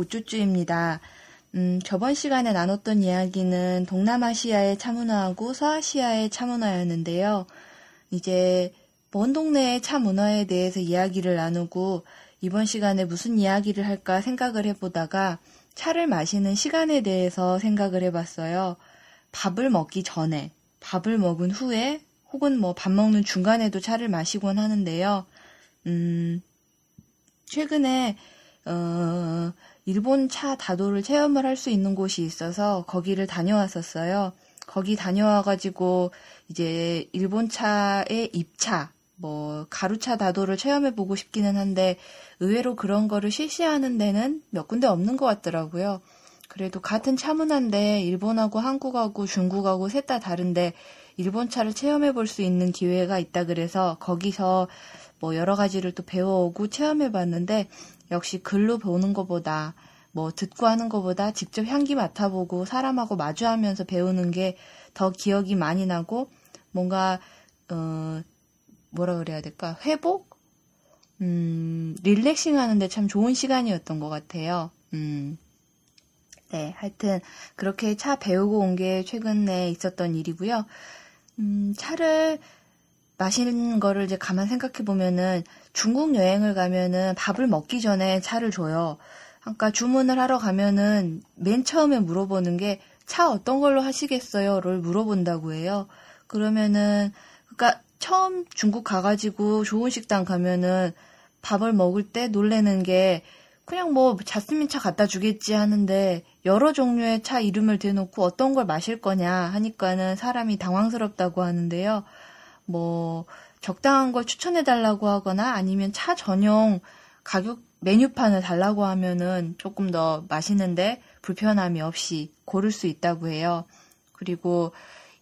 우쭈쭈입니다. 음, 저번 시간에 나눴던 이야기는 동남아시아의 차문화하고 서아시아의 차문화였는데요. 이제 먼 동네의 차문화에 대해서 이야기를 나누고 이번 시간에 무슨 이야기를 할까 생각을 해보다가 차를 마시는 시간에 대해서 생각을 해봤어요. 밥을 먹기 전에, 밥을 먹은 후에, 혹은 뭐 밥 먹는 중간에도 차를 마시곤 하는데요. 음, 최근에, 어, 일본 차 다도를 체험을 할 수 있는 곳이 있어서 거기를 다녀왔었어요. 거기 다녀와가지고 이제 일본 차의 입차, 뭐 가루차 다도를 체험해 보고 싶기는 한데 의외로 그런 거를 실시하는 데는 몇 군데 없는 것 같더라고요. 그래도 같은 차 문화인데 일본하고 한국하고 중국하고 셋 다 다른데 일본 차를 체험해 볼 수 있는 기회가 있다 그래서 거기서 뭐 여러 가지를 또 배워오고 체험해 봤는데 역시 글로 보는 것보다 뭐 듣고 하는 것보다 직접 향기 맡아보고 사람하고 마주하면서 배우는 게 더 기억이 많이 나고 뭔가 어 뭐라 그래야 될까 회복 음 릴렉싱 하는데 참 좋은 시간이었던 것 같아요. 음. 네, 하여튼 그렇게 차 배우고 온 게 최근에 있었던 일이고요. 음, 차를 마시는 거를 이제 가만 생각해 보면은 중국 여행을 가면은 밥을 먹기 전에 차를 줘요. 그러니까 주문을 하러 가면은 맨 처음에 물어보는 게 차 어떤 걸로 하시겠어요?를 물어본다고 해요. 그러면은 그러니까 처음 중국 가가지고 좋은 식당 가면은 밥을 먹을 때 놀래는 게 그냥 뭐 자스민 차 갖다 주겠지 하는데 여러 종류의 차 이름을 대놓고 어떤 걸 마실 거냐 하니까는 사람이 당황스럽다고 하는데요. 뭐 적당한 걸 추천해 달라고 하거나 아니면 차 전용 가격 메뉴판을 달라고 하면은 조금 더 맛있는데 불편함이 없이 고를 수 있다고 해요. 그리고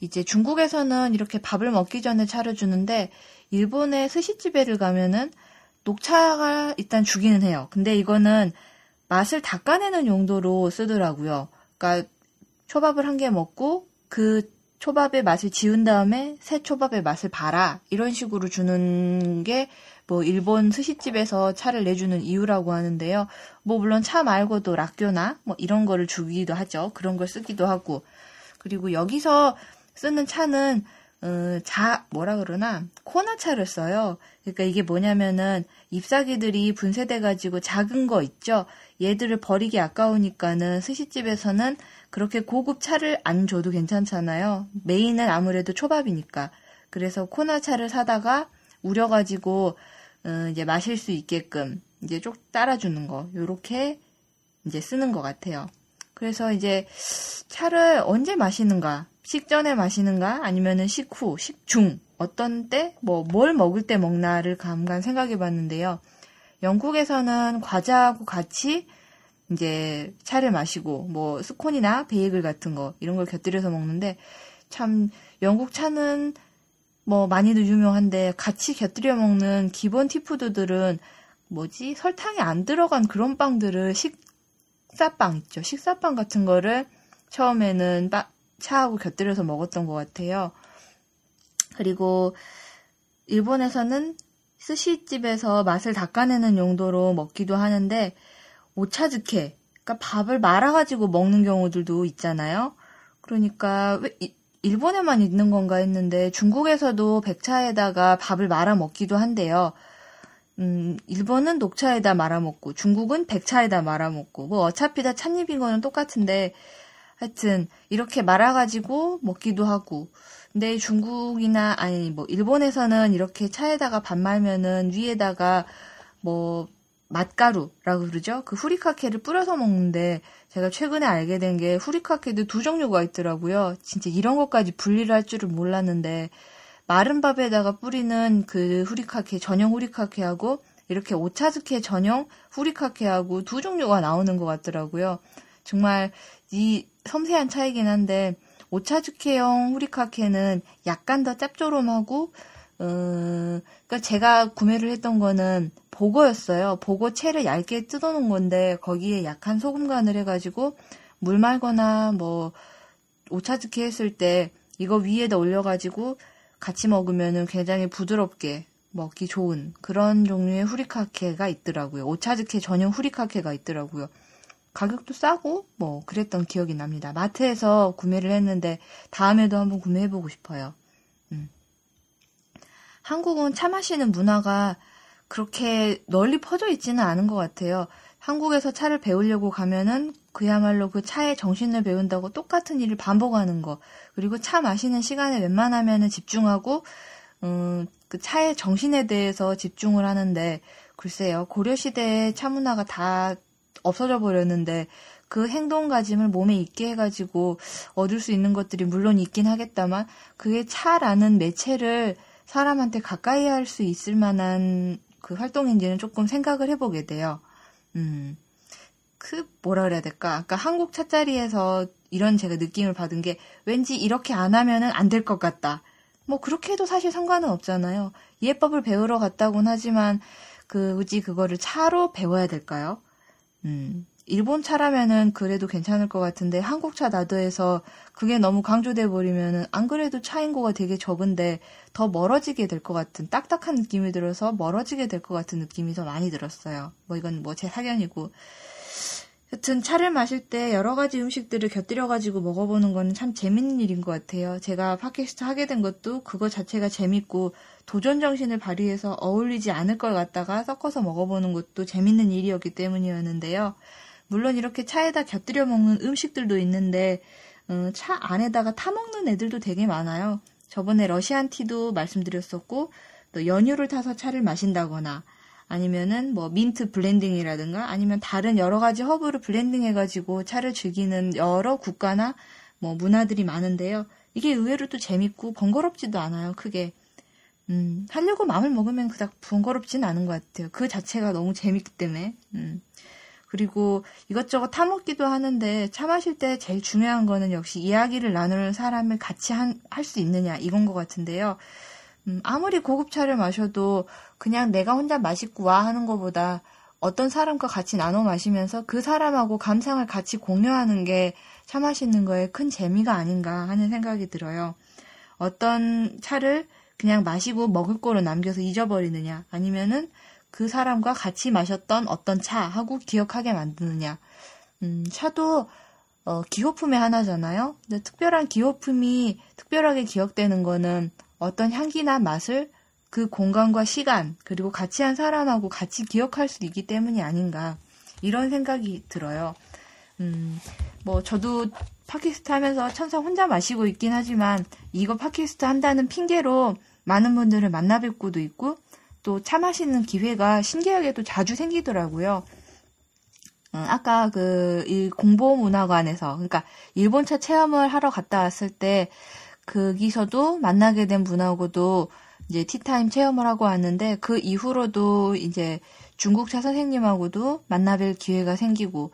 이제 중국에서는 이렇게 밥을 먹기 전에 차를 주는데 일본의 스시집에를 가면은 녹차가 일단 주기는 해요. 근데 이거는 맛을 닦아내는 용도로 쓰더라고요. 그러니까 초밥을 한 개 먹고 그 초밥의 맛을 지운 다음에 새 초밥의 맛을 봐라 이런 식으로 주는 게 뭐 일본 스시집에서 차를 내주는 이유라고 하는데요. 뭐 물론 차 말고도 락교나 뭐 이런 거를 주기도 하죠. 그런 걸 쓰기도 하고 그리고 여기서 쓰는 차는 어, 자 뭐라 그러나 코나차를 써요. 그러니까 이게 뭐냐면은 잎사귀들이 분쇄돼 가지고 작은 거 있죠. 얘들을 버리기 아까우니까는 스시집에서는 그렇게 고급 차를 안 줘도 괜찮잖아요. 메인은 아무래도 초밥이니까. 그래서 코나 차를 사다가 우려가지고 어, 이제 마실 수 있게끔 이제 쭉 따라주는 거 요렇게 이제 쓰는 것 같아요. 그래서 이제 차를 언제 마시는가? 식전에 마시는가? 아니면은 식후, 식중 어떤 때, 뭐 뭘 먹을 때 먹나를 간간 생각해 봤는데요. 영국에서는 과자하고 같이 이제 차를 마시고 뭐 스콘이나 베이글 같은 거 이런 걸 곁들여서 먹는데 참 영국 차는 뭐 많이도 유명한데 같이 곁들여 먹는 기본 티푸드들은 뭐지 설탕이 안 들어간 그런 빵들을 식사빵 있죠 식사빵 같은 거를 처음에는 빠, 차하고 곁들여서 먹었던 것 같아요. 그리고 일본에서는 스시집에서 맛을 닦아내는 용도로 먹기도 하는데 오차즈케, 그러니까 밥을 말아가지고 먹는 경우들도 있잖아요. 그러니까 왜 일본에만 있는 건가 했는데 중국에서도 백차에다가 밥을 말아 먹기도 한대요. 음, 일본은 녹차에다 말아 먹고 중국은 백차에다 말아 먹고 뭐 어차피 다 찻잎인 거는 똑같은데 하여튼 이렇게 말아가지고 먹기도 하고 근데 중국이나 아니 뭐 일본에서는 이렇게 차에다가 밥 말면은 위에다가 뭐 맛가루라고 그러죠. 그 후리카케를 뿌려서 먹는데 제가 최근에 알게 된 게 후리카케도 두 종류가 있더라고요. 진짜 이런 것까지 분리를 할 줄을 몰랐는데 마른 밥에다가 뿌리는 그 후리카케 전용 후리카케하고 이렇게 오차즈케 전용 후리카케하고 두 종류가 나오는 것 같더라고요. 정말 이 섬세한 차이긴 한데 오차즈케형 후리카케는 약간 더 짭조름하고 어, 그니까 제가 구매를 했던 거는 보고였어요. 보고 채를 얇게 뜯어놓은 건데 거기에 약한 소금 간을 해가지고 물 말거나 뭐 오차즈케 했을 때 이거 위에다 올려가지고 같이 먹으면은 굉장히 부드럽게 먹기 좋은 그런 종류의 후리카케가 있더라고요. 오차즈케 전용 후리카케가 있더라고요. 가격도 싸고 뭐 그랬던 기억이 납니다. 마트에서 구매를 했는데 다음에도 한번 구매해보고 싶어요. 음. 한국은 차 마시는 문화가 그렇게 널리 퍼져 있지는 않은 것 같아요. 한국에서 차를 배우려고 가면은 그야말로 그 차에 정신을 배운다고 똑같은 일을 반복하는 거. 그리고 차 마시는 시간에 웬만하면은 집중하고, 음, 그 차의 정신에 대해서 집중을 하는데, 글쎄요, 고려시대의 차 문화가 다 없어져 버렸는데, 그 행동가짐을 몸에 있게 해가지고 얻을 수 있는 것들이 물론 있긴 하겠다만, 그게 차라는 매체를 사람한테 가까이 할 수 있을 만한 그 활동인지는 조금 생각을 해보게 돼요. 음, 그 뭐라 그래야 될까? 아까 한국 차자리에서 이런 제가 느낌을 받은 게 왠지 이렇게 안 하면은 안 될 것 같다. 뭐 그렇게 해도 사실 상관은 없잖아요. 예법을 배우러 갔다곤 하지만 그 굳이 그거를 차로 배워야 될까요? 음. 일본 차라면은 그래도 괜찮을 것 같은데 한국 차 나도해서 그게 너무 강조돼 버리면은 안 그래도 차 인구가 되게 적은데 더 멀어지게 될 것 같은 딱딱한 느낌이 들어서 멀어지게 될 것 같은 느낌이 더 많이 들었어요. 뭐 이건 뭐 제 사견이고. 여튼 차를 마실 때 여러 가지 음식들을 곁들여 가지고 먹어보는 거는 참 재밌는 일인 것 같아요. 제가 팟캐스트 하게 된 것도 그거 자체가 재밌고 도전 정신을 발휘해서 어울리지 않을 걸 갖다가 섞어서 먹어보는 것도 재밌는 일이었기 때문이었는데요. 물론 이렇게 차에다 곁들여 먹는 음식들도 있는데 음, 차 안에다가 타 먹는 애들도 되게 많아요. 저번에 러시안 티도 말씀드렸었고 또 연유를 타서 차를 마신다거나 아니면은 뭐 민트 블렌딩이라든가 아니면 다른 여러 가지 허브를 블렌딩 해가지고 차를 즐기는 여러 국가나 뭐 문화들이 많은데요. 이게 의외로 또 재밌고 번거롭지도 않아요, 크게. 음, 하려고 마음을 먹으면 그닥 번거롭지는 않은 것 같아요. 그 자체가 너무 재밌기 때문에. 음. 그리고 이것저것 타먹기도 하는데 차 마실 때 제일 중요한 거는 역시 이야기를 나누는 사람을 같이 할 수 있느냐 이건 것 같은데요. 음, 아무리 고급 차를 마셔도 그냥 내가 혼자 마시고 와 하는 것보다 어떤 사람과 같이 나눠 마시면서 그 사람하고 감상을 같이 공유하는 게 차 마시는 거에 큰 재미가 아닌가 하는 생각이 들어요. 어떤 차를 그냥 마시고 먹을 거로 남겨서 잊어버리느냐 아니면은 그 사람과 같이 마셨던 어떤 차 하고 기억하게 만드느냐. 음, 차도 어, 기호품의 하나잖아요. 근데 특별한 기호품이 특별하게 기억되는 거는 어떤 향기나 맛을 그 공간과 시간, 그리고 같이 한 사람하고 같이 기억할 수 있기 때문이 아닌가. 이런 생각이 들어요. 음, 뭐, 저도 팟캐스트 하면서 천사 혼자 마시고 있긴 하지만, 이거 팟캐스트 한다는 핑계로 많은 분들을 만나 뵙고도 있고, 또 차 마시는 기회가 신기하게도 자주 생기더라고요. 음, 아까 그, 이 공보문화관에서, 그러니까 일본차 체험을 하러 갔다 왔을 때, 거기서도 만나게 된 분하고도 이제 티타임 체험을 하고 왔는데, 그 이후로도 이제 중국차 선생님하고도 만나뵐 기회가 생기고,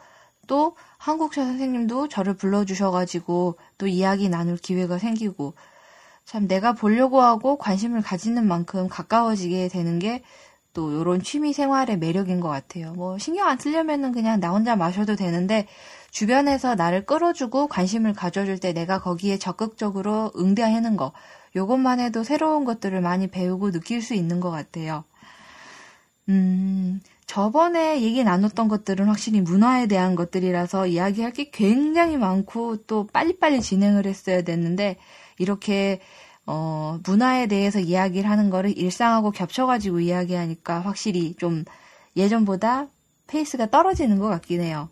또 한국차 선생님도 저를 불러주셔가지고 또 이야기 나눌 기회가 생기고, 참 내가 보려고 하고 관심을 가지는 만큼 가까워지게 되는 게 또 이런 취미 생활의 매력인 것 같아요. 뭐 신경 안 쓰려면은 그냥 나 혼자 마셔도 되는데 주변에서 나를 끌어주고 관심을 가져줄 때 내가 거기에 적극적으로 응대하는 거 요것만 해도 새로운 것들을 많이 배우고 느낄 수 있는 것 같아요. 음, 저번에 얘기 나눴던 것들은 확실히 문화에 대한 것들이라서 이야기할 게 굉장히 많고 또 빨리빨리 진행을 했어야 됐는데 이렇게 어, 문화에 대해서 이야기를 하는 거를 일상하고 겹쳐가지고 이야기하니까 확실히 좀 예전보다 페이스가 떨어지는 것 같긴 해요.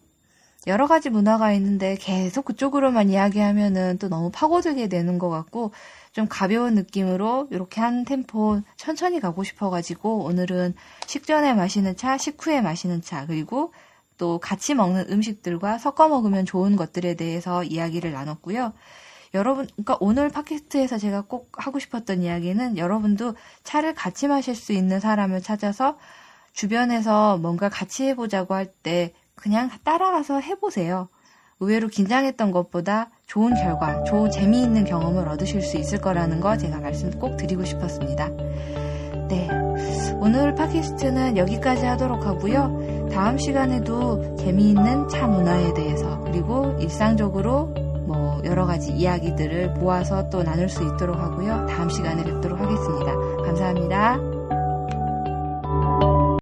여러 가지 문화가 있는데 계속 그쪽으로만 이야기하면은 또 너무 파고들게 되는 것 같고 좀 가벼운 느낌으로 이렇게 한 템포 천천히 가고 싶어가지고 오늘은 식전에 마시는 차, 식후에 마시는 차, 그리고 또 같이 먹는 음식들과 섞어 먹으면 좋은 것들에 대해서 이야기를 나눴고요. 여러분, 그러니까 오늘 팟캐스트에서 제가 꼭 하고 싶었던 이야기는 여러분도 차를 같이 마실 수 있는 사람을 찾아서 주변에서 뭔가 같이 해보자고 할 때 그냥 따라가서 해보세요. 의외로 긴장했던 것보다 좋은 결과, 좋은 재미있는 경험을 얻으실 수 있을 거라는 거 제가 말씀 꼭 드리고 싶었습니다. 네. 오늘 팟캐스트는 여기까지 하도록 하고요. 다음 시간에도 재미있는 차 문화에 대해서 그리고 일상적으로 뭐 여러 가지 이야기들을 모아서 또 나눌 수 있도록 하고요. 다음 시간에 뵙도록 하겠습니다. 감사합니다.